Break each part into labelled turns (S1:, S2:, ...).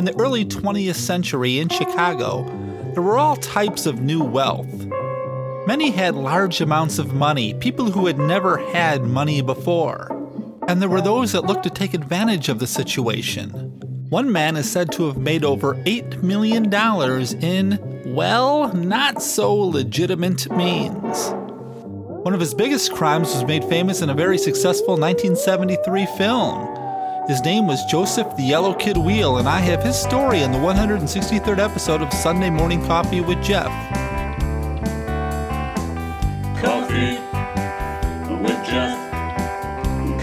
S1: In the early 20th century in Chicago, there were all types of new wealth. Many had large amounts of money, people who had never had money before. And there were those that looked to take advantage of the situation. One man is said to have made over $8 million in, well, not so legitimate means. One of his biggest crimes was made famous in a very successful 1973 film. His name was Joseph the Yellow Kid Weil, and I have his story in the 163rd episode of Sunday Morning Coffee with Jeff.
S2: Coffee with Jeff.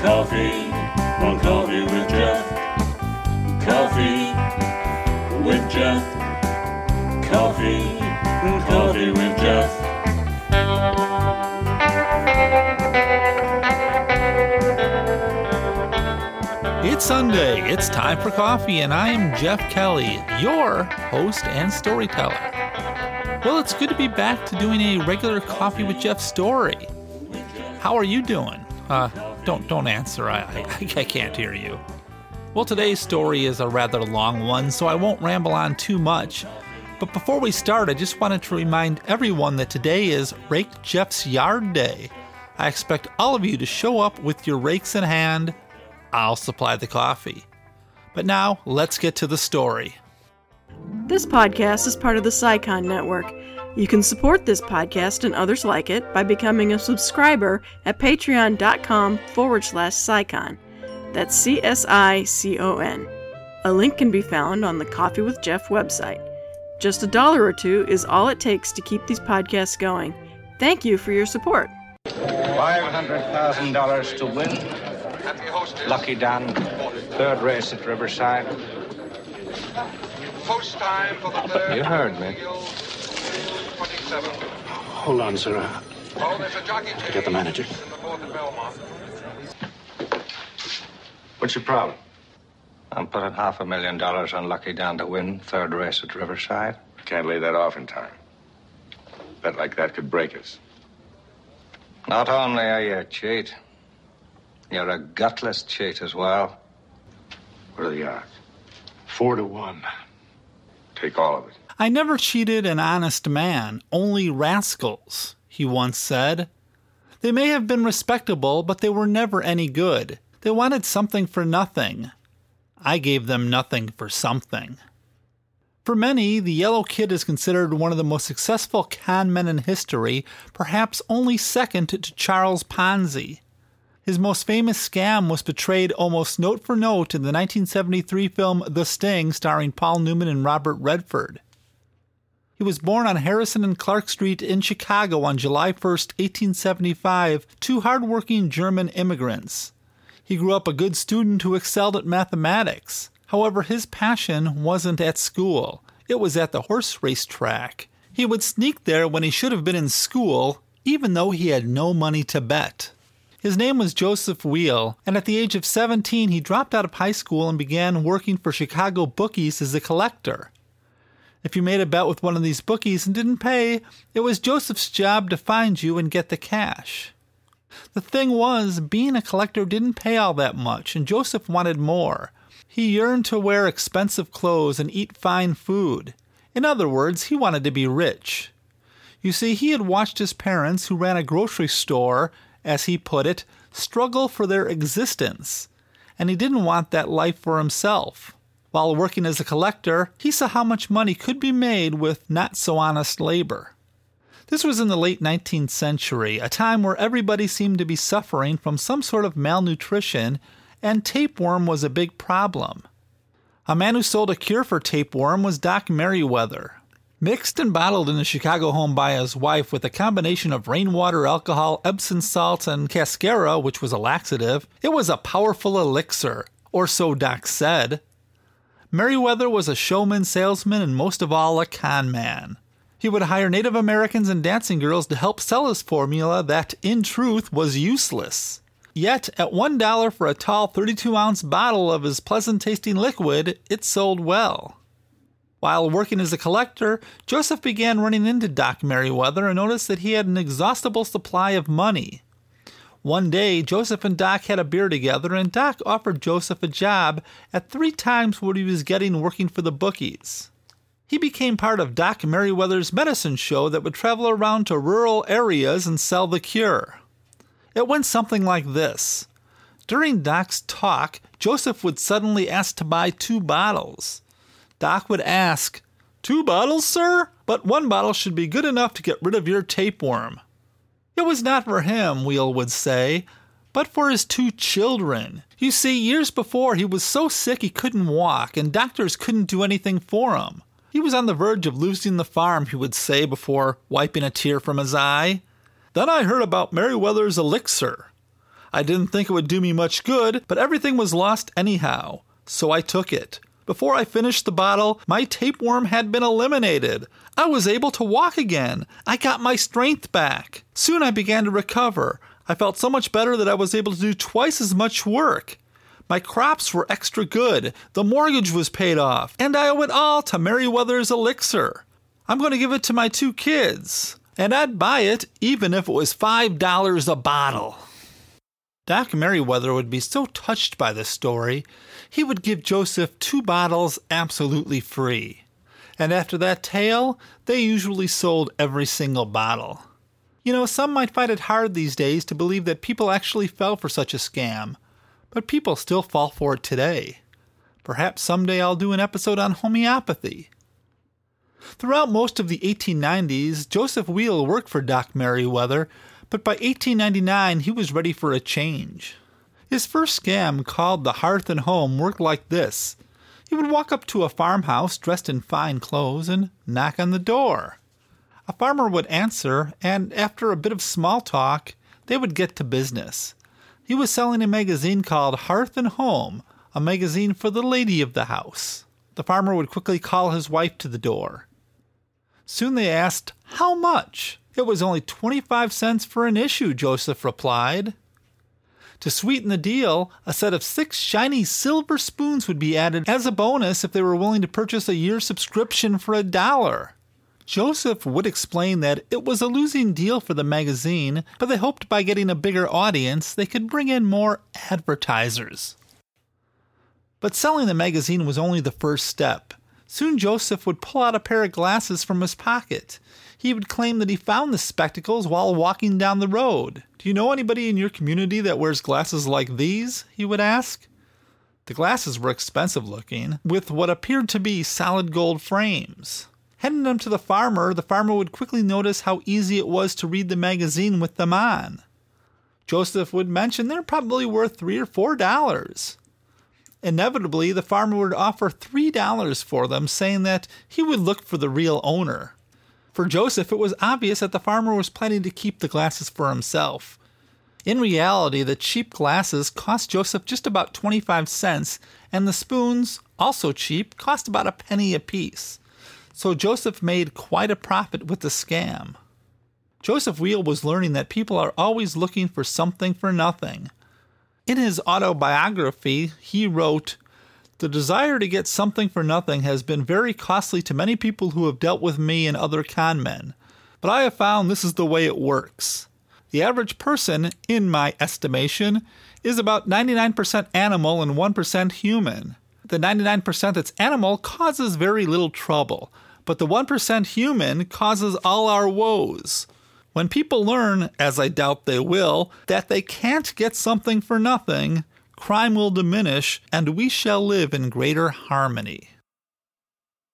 S2: Coffee on Coffee with Jeff. Coffee with Jeff. Coffee on Coffee
S1: Sunday, it's time for coffee, and I am Jeff Kelly, your host and storyteller. Well, it's good to be back to doing a regular Coffee with Jeff story. How are you doing? Uh, don't don't answer. I, I I can't hear you. Well, today's story is a rather long one, so I won't ramble on too much. But before we start, I just wanted to remind everyone that today is Rake Jeff's Yard Day. I expect all of you to show up with your rakes in hand. I'll supply the coffee. But now, let's get to the story.
S3: This podcast is part of the SciCon Network. You can support this podcast and others like it by becoming a subscriber at patreon.com forward slash SciCon. That's C S I C O N. A link can be found on the Coffee with Jeff website. Just a dollar or two is all it takes to keep these podcasts going. Thank you for your support.
S4: $500,000 to win. Lucky Don, third race at Riverside.
S5: Post time for the third.
S4: You heard me.
S5: 27.
S6: Hold on, sir.
S5: Oh, there's a jockey
S6: Get the manager.
S5: in the fourth at Belmont.
S4: What's your problem? I'm putting half a million dollars on Lucky Don to win third race at Riverside.
S7: Can't lay that off in time. Bet like that could break us.
S4: Not only are you a cheat, you're a gutless cheat as well.
S7: What are the odds?
S6: Four to one.
S7: Take all of it.
S1: I never cheated an honest man, only rascals, he once said. They may have been respectable, but they were never any good. They wanted something for nothing. I gave them nothing for something. For many, the Yellow Kid is considered one of the most successful con men in history, perhaps only second to Charles Ponzi. His most famous scam was portrayed almost note for note in the 1973 film The Sting, starring Paul Newman and Robert Redford. He was born on Harrison and Clark Street in Chicago on July 1, 1875, to hardworking German immigrants. He grew up a good student who excelled at mathematics. However, his passion wasn't at school, it was at the horse race track. He would sneak there when he should have been in school, even though he had no money to bet. His name was Joseph Weil, and at the age of 17, he dropped out of high school and began working for Chicago bookies as a collector. If you made a bet with one of these bookies and didn't pay, it was Joseph's job to find you and get the cash. The thing was, being a collector didn't pay all that much, and Joseph wanted more. He yearned to wear expensive clothes and eat fine food. In other words, he wanted to be rich. You see, he had watched his parents, who ran a grocery store, as he put it, struggle for their existence, and he didn't want that life for himself. While working as a collector, he saw how much money could be made with not so honest labor. This was in the late 19th century, a time where everybody seemed to be suffering from some sort of malnutrition, and tapeworm was a big problem. A man who sold a cure for tapeworm was Doc Merriweather. Mixed and bottled in a Chicago home by his wife with a combination of rainwater, alcohol, Epsom salts, and cascara, which was a laxative, it was a powerful elixir, or so Doc said. Merriweather was a showman, salesman, and most of all, a con man. He would hire Native Americans and dancing girls to help sell his formula that, in truth, was useless. Yet, at one dollar for a tall 32 ounce bottle of his pleasant tasting liquid, it sold well. While working as a collector, Joseph began running into Doc Merriweather and noticed that he had an exhaustible supply of money. One day, Joseph and Doc had a beer together, and Doc offered Joseph a job at three times what he was getting working for the bookies. He became part of Doc Merriweather's medicine show that would travel around to rural areas and sell the cure. It went something like this. During Doc's talk, Joseph would suddenly ask to buy two bottles. Doc would ask, Two bottles, sir? But one bottle should be good enough to get rid of your tapeworm. It was not for him, Weil would say, but for his two children. You see, years before, he was so sick he couldn't walk, and doctors couldn't do anything for him. He was on the verge of losing the farm, he would say before wiping a tear from his eye. Then I heard about Merriweather's elixir. I didn't think it would do me much good, but everything was lost anyhow, so I took it. Before I finished the bottle, my tapeworm had been eliminated. I was able to walk again. I got my strength back. Soon I began to recover. I felt so much better that I was able to do twice as much work. My crops were extra good. The mortgage was paid off. And I owe it all to Merriweather's elixir. I'm going to give it to my two kids. And I'd buy it even if it was $5 a bottle. Doc Merriweather would be so touched by this story, he would give Joseph two bottles absolutely free. And after that tale, they usually sold every single bottle. You know, some might find it hard these days to believe that people actually fell for such a scam, but people still fall for it today. Perhaps someday I'll do an episode on homeopathy. Throughout most of the 1890s, Joseph Weil worked for Doc Merriweather but by 1899 he was ready for a change. His first scam, called the Hearth and Home, worked like this. He would walk up to a farmhouse dressed in fine clothes and knock on the door. A farmer would answer, and after a bit of small talk, they would get to business. He was selling a magazine called Hearth and Home, a magazine for the lady of the house. The farmer would quickly call his wife to the door. Soon they asked, How much? It was only 25 cents for an issue, Joseph replied. To sweeten the deal, a set of six shiny silver spoons would be added as a bonus if they were willing to purchase a year subscription for a dollar. Joseph would explain that it was a losing deal for the magazine, but they hoped by getting a bigger audience they could bring in more advertisers. But selling the magazine was only the first step. Soon Joseph would pull out a pair of glasses from his pocket. He would claim that he found the spectacles while walking down the road. Do you know anybody in your community that wears glasses like these? he would ask. The glasses were expensive looking, with what appeared to be solid gold frames. Handing them to the farmer, the farmer would quickly notice how easy it was to read the magazine with them on. Joseph would mention they're probably worth three or four dollars. Inevitably, the farmer would offer three dollars for them, saying that he would look for the real owner. For Joseph, it was obvious that the farmer was planning to keep the glasses for himself. In reality, the cheap glasses cost Joseph just about 25 cents, and the spoons, also cheap, cost about a penny apiece. So Joseph made quite a profit with the scam. Joseph Weil was learning that people are always looking for something for nothing. In his autobiography, he wrote, the desire to get something for nothing has been very costly to many people who have dealt with me and other con men, but I have found this is the way it works. The average person, in my estimation, is about 99% animal and 1% human. The 99% that's animal causes very little trouble, but the 1% human causes all our woes. When people learn, as I doubt they will, that they can't get something for nothing, crime will diminish, and we shall live in greater harmony.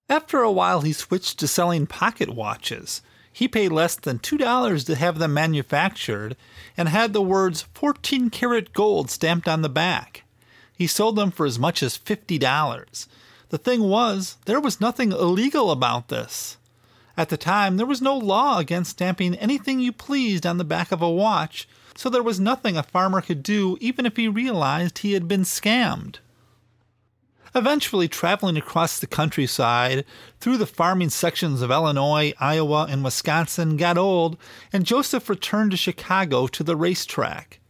S1: After a while, he switched to selling pocket watches. He paid less than $2 to have them manufactured and had the words 14 karat gold stamped on the back. He sold them for as much as $50. The thing was, there was nothing illegal about this. At the time, there was no law against stamping anything you pleased on the back of a watch, so there was nothing a farmer could do even if he realized he had been scammed. Eventually, traveling across the countryside through the farming sections of Illinois, Iowa, and Wisconsin got old, and Joseph returned to Chicago to the racetrack.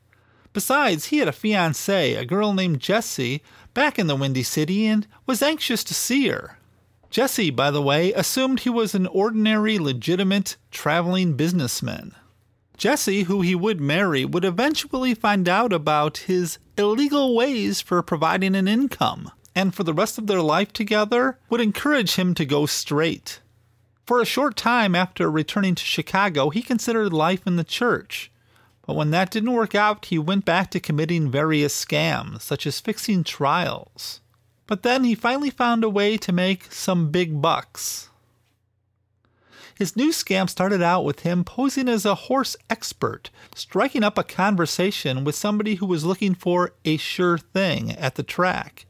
S1: Besides, he had a fiancée, a girl named Jessie, back in the Windy City and was anxious to see her. Jessie, by the way, assumed he was an ordinary, legitimate, traveling businessman. Jesse, who he would marry, would eventually find out about his illegal ways for providing an income, and for the rest of their life together would encourage him to go straight. For a short time after returning to Chicago, he considered life in the church. But when that didn't work out, he went back to committing various scams, such as fixing trials. But then he finally found a way to make some big bucks. His new scam started out with him posing as a horse expert, striking up a conversation with somebody who was looking for a sure thing at the track.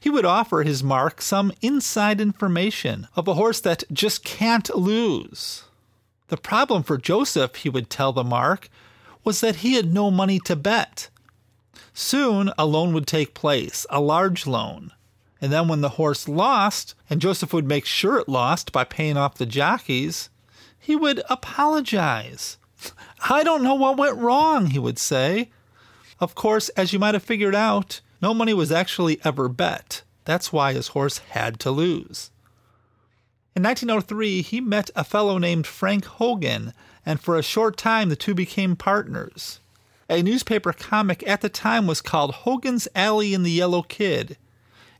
S1: He would offer his mark some inside information of a horse that just can't lose. The problem for Joseph, he would tell the mark, was that he had no money to bet. Soon a loan would take place, a large loan. And then when the horse lost, and Joseph would make sure it lost by paying off the jockeys, he would apologize. I don't know what went wrong, he would say. Of course, as you might have figured out, no money was actually ever bet. That's why his horse had to lose. In 1903, he met a fellow named Frank Hogan, and for a short time the two became partners. A newspaper comic at the time was called Hogan's Alley and the Yellow Kid.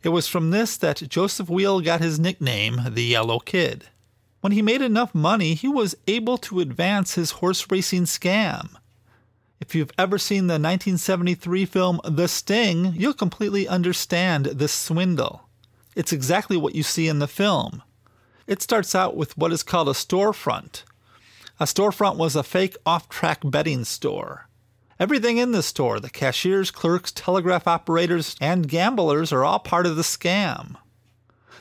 S1: It was from this that Joseph Weil got his nickname, the Yellow Kid. When he made enough money, he was able to advance his horse racing scam. If you've ever seen the 1973 film The Sting, you'll completely understand this swindle. It's exactly what you see in the film. It starts out with what is called a storefront. A storefront was a fake off track betting store. Everything in the store, the cashiers, clerks, telegraph operators, and gamblers are all part of the scam.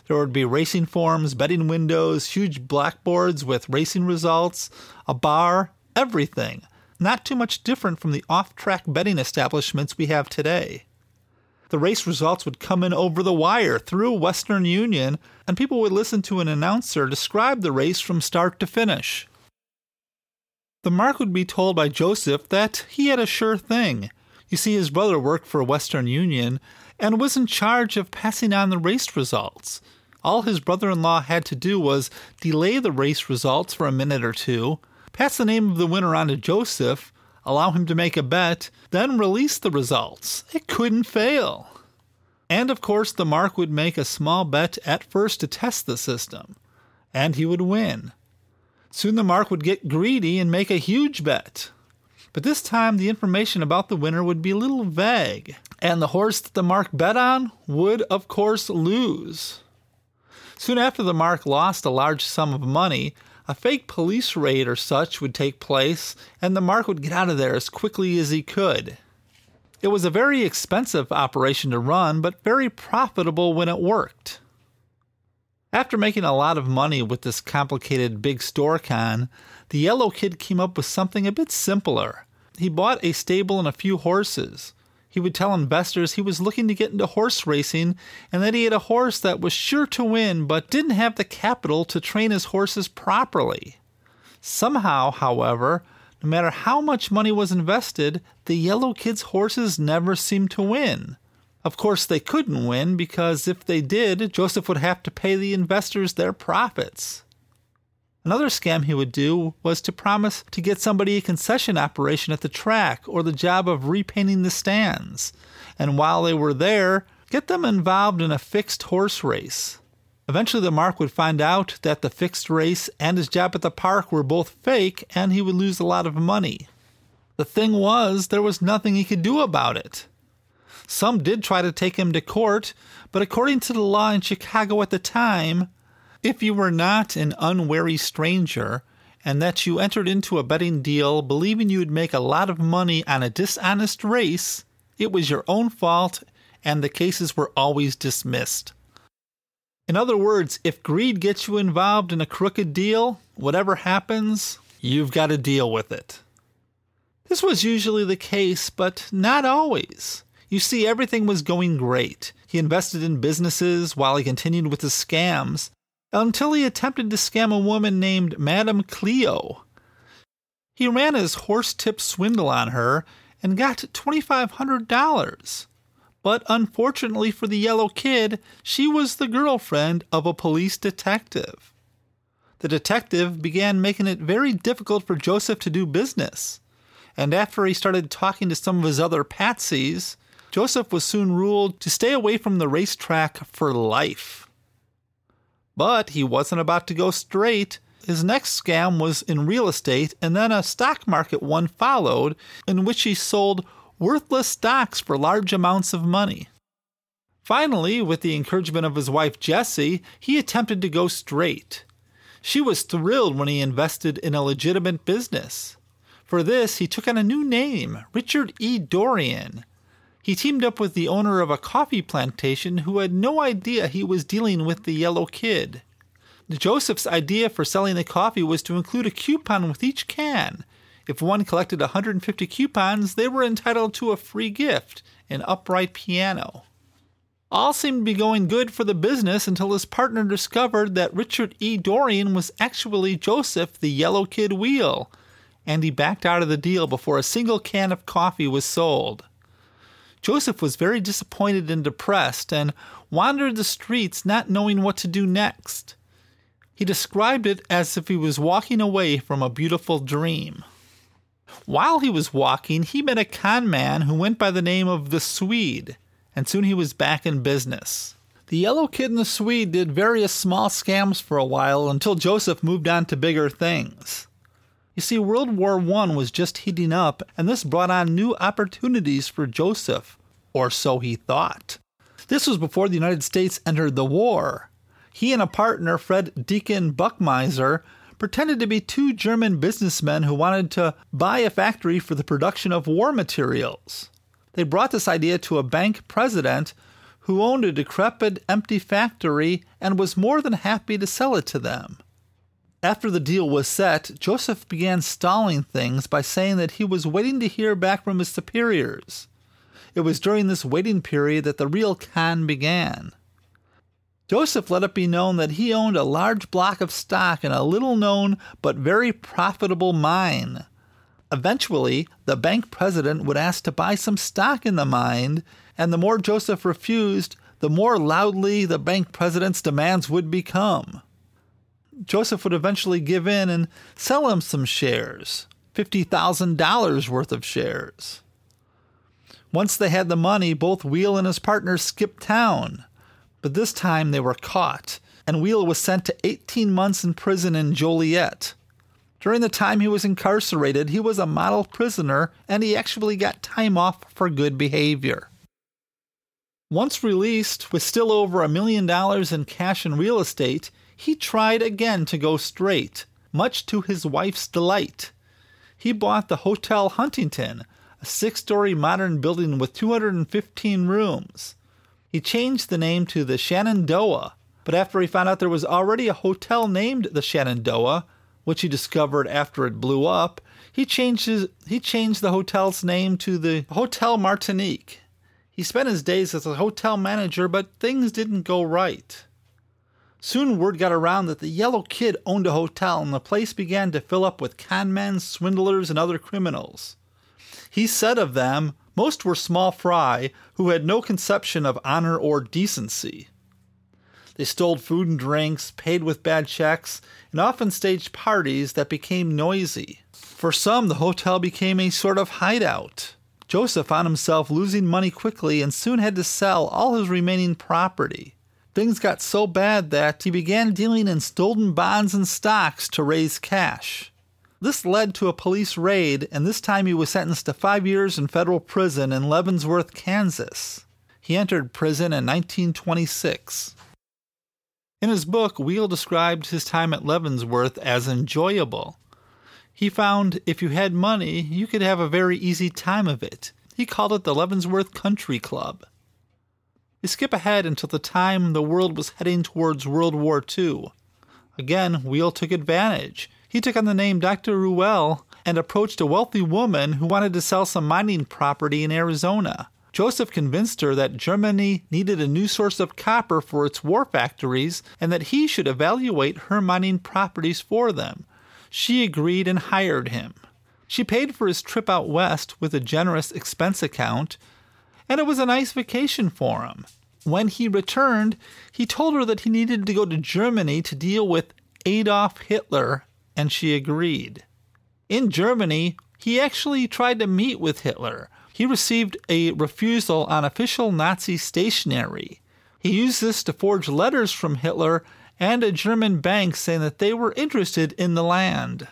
S1: There would be racing forms, betting windows, huge blackboards with racing results, a bar, everything. Not too much different from the off track betting establishments we have today. The race results would come in over the wire through Western Union, and people would listen to an announcer describe the race from start to finish. The mark would be told by Joseph that he had a sure thing. You see, his brother worked for Western Union and was in charge of passing on the race results. All his brother in law had to do was delay the race results for a minute or two, pass the name of the winner on to Joseph, allow him to make a bet, then release the results. It couldn't fail. And of course, the mark would make a small bet at first to test the system, and he would win. Soon the mark would get greedy and make a huge bet. But this time the information about the winner would be a little vague, and the horse that the mark bet on would, of course, lose. Soon after the mark lost a large sum of money, a fake police raid or such would take place, and the mark would get out of there as quickly as he could. It was a very expensive operation to run, but very profitable when it worked. After making a lot of money with this complicated big store con, the Yellow Kid came up with something a bit simpler. He bought a stable and a few horses. He would tell investors he was looking to get into horse racing and that he had a horse that was sure to win but didn't have the capital to train his horses properly. Somehow, however, no matter how much money was invested, the Yellow Kid's horses never seemed to win. Of course, they couldn't win because if they did, Joseph would have to pay the investors their profits. Another scam he would do was to promise to get somebody a concession operation at the track or the job of repainting the stands, and while they were there, get them involved in a fixed horse race. Eventually, the Mark would find out that the fixed race and his job at the park were both fake, and he would lose a lot of money. The thing was, there was nothing he could do about it. Some did try to take him to court, but according to the law in Chicago at the time, if you were not an unwary stranger and that you entered into a betting deal believing you would make a lot of money on a dishonest race, it was your own fault and the cases were always dismissed. In other words, if greed gets you involved in a crooked deal, whatever happens, you've got to deal with it. This was usually the case, but not always. You see, everything was going great. He invested in businesses while he continued with his scams until he attempted to scam a woman named Madame Cleo. He ran his horse tip swindle on her and got $2,500. But unfortunately for the yellow kid, she was the girlfriend of a police detective. The detective began making it very difficult for Joseph to do business. And after he started talking to some of his other patsies, Joseph was soon ruled to stay away from the racetrack for life. But he wasn't about to go straight. His next scam was in real estate, and then a stock market one followed, in which he sold worthless stocks for large amounts of money. Finally, with the encouragement of his wife Jessie, he attempted to go straight. She was thrilled when he invested in a legitimate business. For this, he took on a new name, Richard E. Dorian. He teamed up with the owner of a coffee plantation who had no idea he was dealing with the yellow kid. Joseph's idea for selling the coffee was to include a coupon with each can. If one collected 150 coupons, they were entitled to a free gift an upright piano. All seemed to be going good for the business until his partner discovered that Richard E. Dorian was actually Joseph the Yellow Kid Weil, and he backed out of the deal before a single can of coffee was sold. Joseph was very disappointed and depressed and wandered the streets not knowing what to do next. He described it as if he was walking away from a beautiful dream. While he was walking, he met a con man who went by the name of the Swede and soon he was back in business. The Yellow Kid and the Swede did various small scams for a while until Joseph moved on to bigger things. You see, World War I was just heating up, and this brought on new opportunities for Joseph, or so he thought. This was before the United States entered the war. He and a partner, Fred Deacon Buckminster, pretended to be two German businessmen who wanted to buy a factory for the production of war materials. They brought this idea to a bank president who owned a decrepit, empty factory and was more than happy to sell it to them. After the deal was set, Joseph began stalling things by saying that he was waiting to hear back from his superiors. It was during this waiting period that the real con began. Joseph let it be known that he owned a large block of stock in a little known but very profitable mine. Eventually, the bank president would ask to buy some stock in the mine, and the more Joseph refused, the more loudly the bank president's demands would become. Joseph would eventually give in and sell him some shares $50,000 worth of shares. Once they had the money, both Weil and his partner skipped town. But this time they were caught, and Weil was sent to 18 months in prison in Joliet. During the time he was incarcerated, he was a model prisoner and he actually got time off for good behavior. Once released, with still over a million dollars in cash and real estate, he tried again to go straight, much to his wife's delight. He bought the Hotel Huntington, a six story modern building with 215 rooms. He changed the name to the Shenandoah, but after he found out there was already a hotel named the Shenandoah, which he discovered after it blew up, he changed his, he changed the hotel's name to the Hotel Martinique. He spent his days as a hotel manager, but things didn't go right. Soon word got around that the Yellow Kid owned a hotel, and the place began to fill up with conmen, swindlers, and other criminals. He said of them, most were small fry who had no conception of honor or decency. They stole food and drinks, paid with bad checks, and often staged parties that became noisy. For some, the hotel became a sort of hideout. Joseph found himself losing money quickly and soon had to sell all his remaining property. Things got so bad that he began dealing in stolen bonds and stocks to raise cash. This led to a police raid, and this time he was sentenced to five years in federal prison in Leavenworth, Kansas. He entered prison in 1926. In his book, Weil described his time at Leavenworth as enjoyable. He found if you had money, you could have a very easy time of it. He called it the Leavenworth Country Club. We skip ahead until the time the world was heading towards World War II. Again, Weil took advantage. He took on the name Dr. Ruel and approached a wealthy woman who wanted to sell some mining property in Arizona. Joseph convinced her that Germany needed a new source of copper for its war factories and that he should evaluate her mining properties for them. She agreed and hired him. She paid for his trip out west with a generous expense account, and it was a nice vacation for him. When he returned, he told her that he needed to go to Germany to deal with Adolf Hitler, and she agreed. In Germany, he actually tried to meet with Hitler. He received a refusal on official Nazi stationery. He used this to forge letters from Hitler and a German bank saying that they were interested in the land.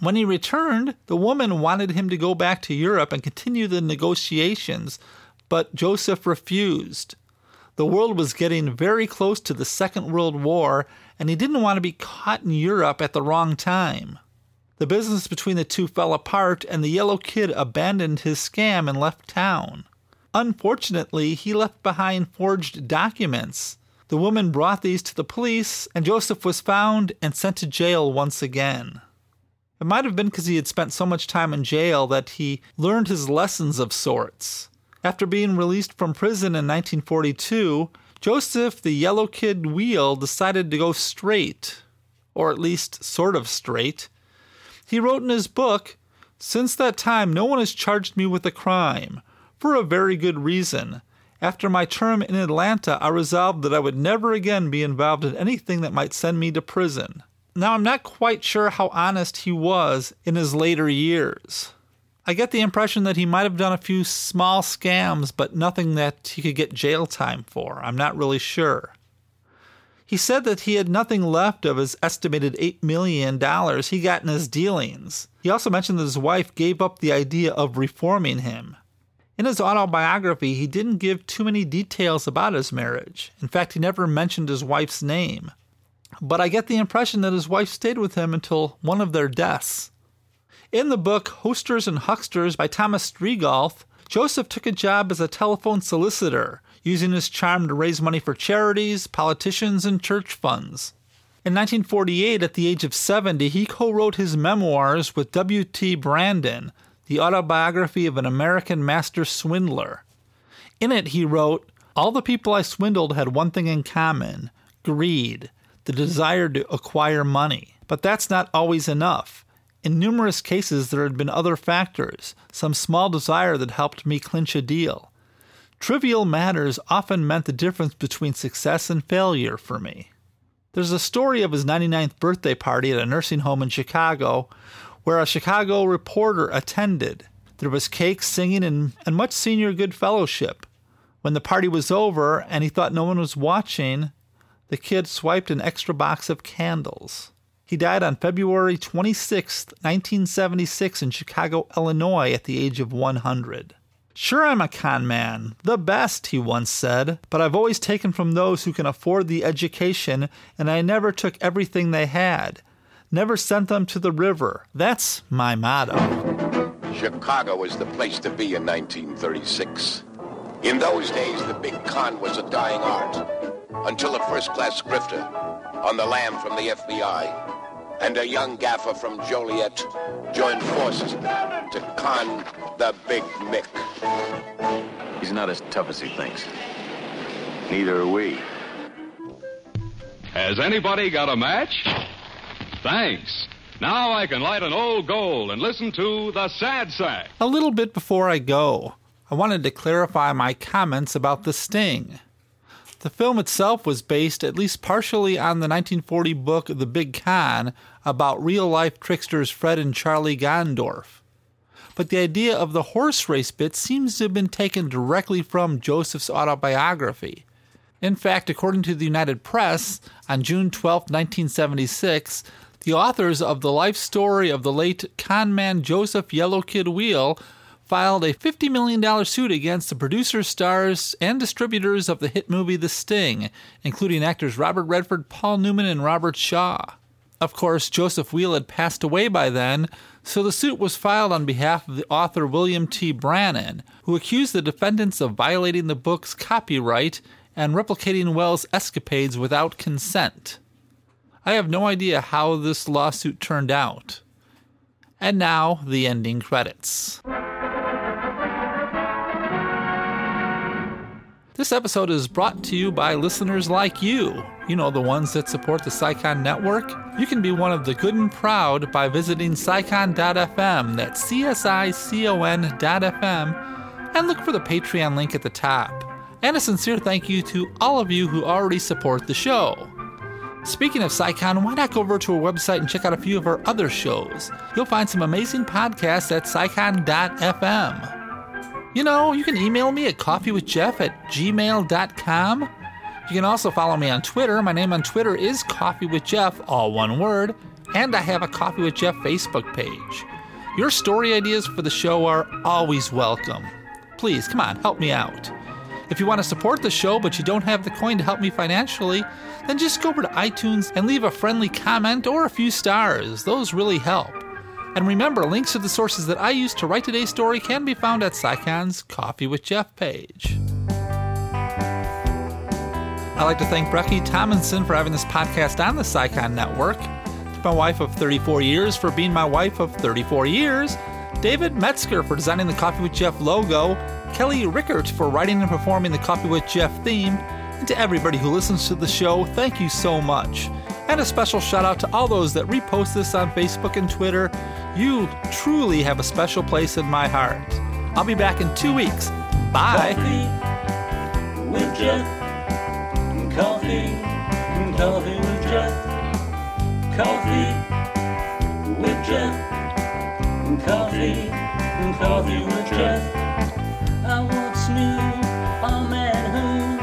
S1: When he returned, the woman wanted him to go back to Europe and continue the negotiations, but Joseph refused. The world was getting very close to the Second World War, and he didn't want to be caught in Europe at the wrong time. The business between the two fell apart, and the yellow kid abandoned his scam and left town. Unfortunately, he left behind forged documents. The woman brought these to the police, and Joseph was found and sent to jail once again. It might have been because he had spent so much time in jail that he learned his lessons of sorts. After being released from prison in 1942, Joseph the Yellow Kid Weil decided to go straight, or at least sort of straight. He wrote in his book Since that time, no one has charged me with a crime, for a very good reason. After my term in Atlanta, I resolved that I would never again be involved in anything that might send me to prison. Now, I'm not quite sure how honest he was in his later years. I get the impression that he might have done a few small scams, but nothing that he could get jail time for. I'm not really sure. He said that he had nothing left of his estimated $8 million he got in his dealings. He also mentioned that his wife gave up the idea of reforming him. In his autobiography, he didn't give too many details about his marriage. In fact, he never mentioned his wife's name. But I get the impression that his wife stayed with him until one of their deaths. In the book Hosters and Hucksters by Thomas Strigolf, Joseph took a job as a telephone solicitor, using his charm to raise money for charities, politicians, and church funds. In 1948, at the age of 70, he co wrote his memoirs with W.T. Brannon, the autobiography of an American master swindler. In it, he wrote, All the people I swindled had one thing in common greed, the desire to acquire money. But that's not always enough. In numerous cases, there had been other factors, some small desire that helped me clinch a deal. Trivial matters often meant the difference between success and failure for me. There's a story of his 99th birthday party at a nursing home in Chicago where a Chicago reporter attended. There was cake, singing, and, and much senior good fellowship. When the party was over and he thought no one was watching, the kid swiped an extra box of candles. He died on February 26, 1976, in Chicago, Illinois, at the age of 100. Sure, I'm a con man, the best, he once said, but I've always taken from those who can afford the education, and I never took everything they had. Never sent them to the river. That's my motto.
S8: Chicago was the place to be in 1936. In those days, the big con was a dying art, until a first-class grifter on the lam from the FBI and a young gaffer from Joliet joined forces to con the Big Mick.
S9: He's not as tough as he thinks.
S7: Neither are we.
S10: Has anybody got a match? Thanks. Now I can light an old gold and listen to the sad sack.
S1: A little bit before I go, I wanted to clarify my comments about the sting. The film itself was based at least partially on the 1940 book The Big Con about real life tricksters Fred and Charlie Gondorff. But the idea of the horse race bit seems to have been taken directly from Joseph's autobiography. In fact, according to the United Press, on June 12, 1976, the authors of the life story of the late conman Joseph Yellow Kid Weil filed a $50 million suit against the producers, stars, and distributors of the hit movie The Sting, including actors Robert Redford, Paul Newman, and Robert Shaw. Of course, Joseph Weil had passed away by then, so the suit was filed on behalf of the author William T. Brannon, who accused the defendants of violating the book's copyright and replicating Wells' escapades without consent. I have no idea how this lawsuit turned out. And now, the ending credits. This episode is brought to you by listeners like you. You know, the ones that support the SciCon network. You can be one of the good and proud by visiting SciCon.fm, that's C S I C O N.fm, and look for the Patreon link at the top. And a sincere thank you to all of you who already support the show. Speaking of SciCon, why not go over to our website and check out a few of our other shows? You'll find some amazing podcasts at SciCon.fm. You know, you can email me at coffeewithjeff at gmail.com. You can also follow me on Twitter. My name on Twitter is Coffee with Jeff, all one word, and I have a Coffee with Jeff Facebook page. Your story ideas for the show are always welcome. Please, come on, help me out. If you want to support the show but you don't have the coin to help me financially, then just go over to iTunes and leave a friendly comment or a few stars. Those really help. And remember, links to the sources that I used to write today's story can be found at SciCon's Coffee with Jeff page. I'd like to thank Brecky Tomlinson for having this podcast on the SciCon Network, my wife of 34 years for being my wife of 34 years, David Metzger for designing the Coffee with Jeff logo, Kelly Rickert for writing and performing the Coffee with Jeff theme, and to everybody who listens to the show, thank you so much. And a special shout out to all those that repost this on Facebook and Twitter. You truly have a special place in my heart. I'll be back in two weeks. Bye.
S2: Coffee with Jeff. Coffee, coffee with Jeff. Coffee with Jeff. Coffee, coffee with Jeff. I once knew a man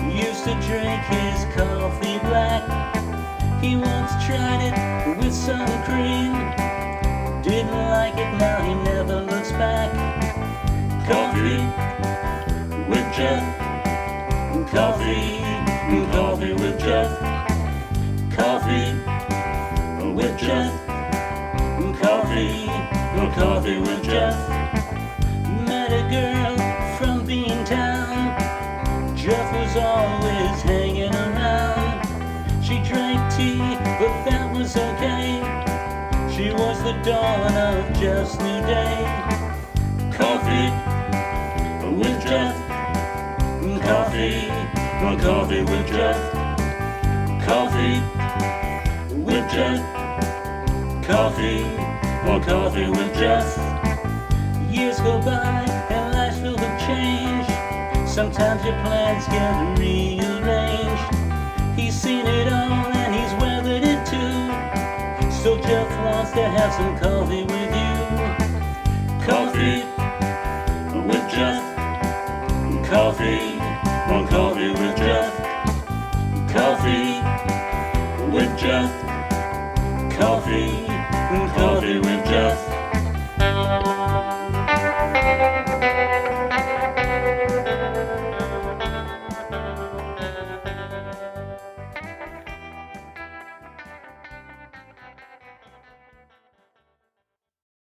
S2: who used to drink his coffee black. He once tried it with some cream. Didn't like it, now he never looks back. Coffee with Jeff. Coffee, coffee with Jeff. Coffee with Jeff. Coffee, coffee with Jeff. Met a girl the dawn of Jeff's new day. Coffee with Jeff. Coffee, coffee with Jeff. Coffee with Jeff. Coffee, coffee with Jeff. Years go by and lives will with change. Sometimes your plans get rearranged. He's seen it all Jeff wants to have some coffee with you. Coffee with Jeff. Coffee, coffee with Jeff. Coffee with Jeff. Coffee,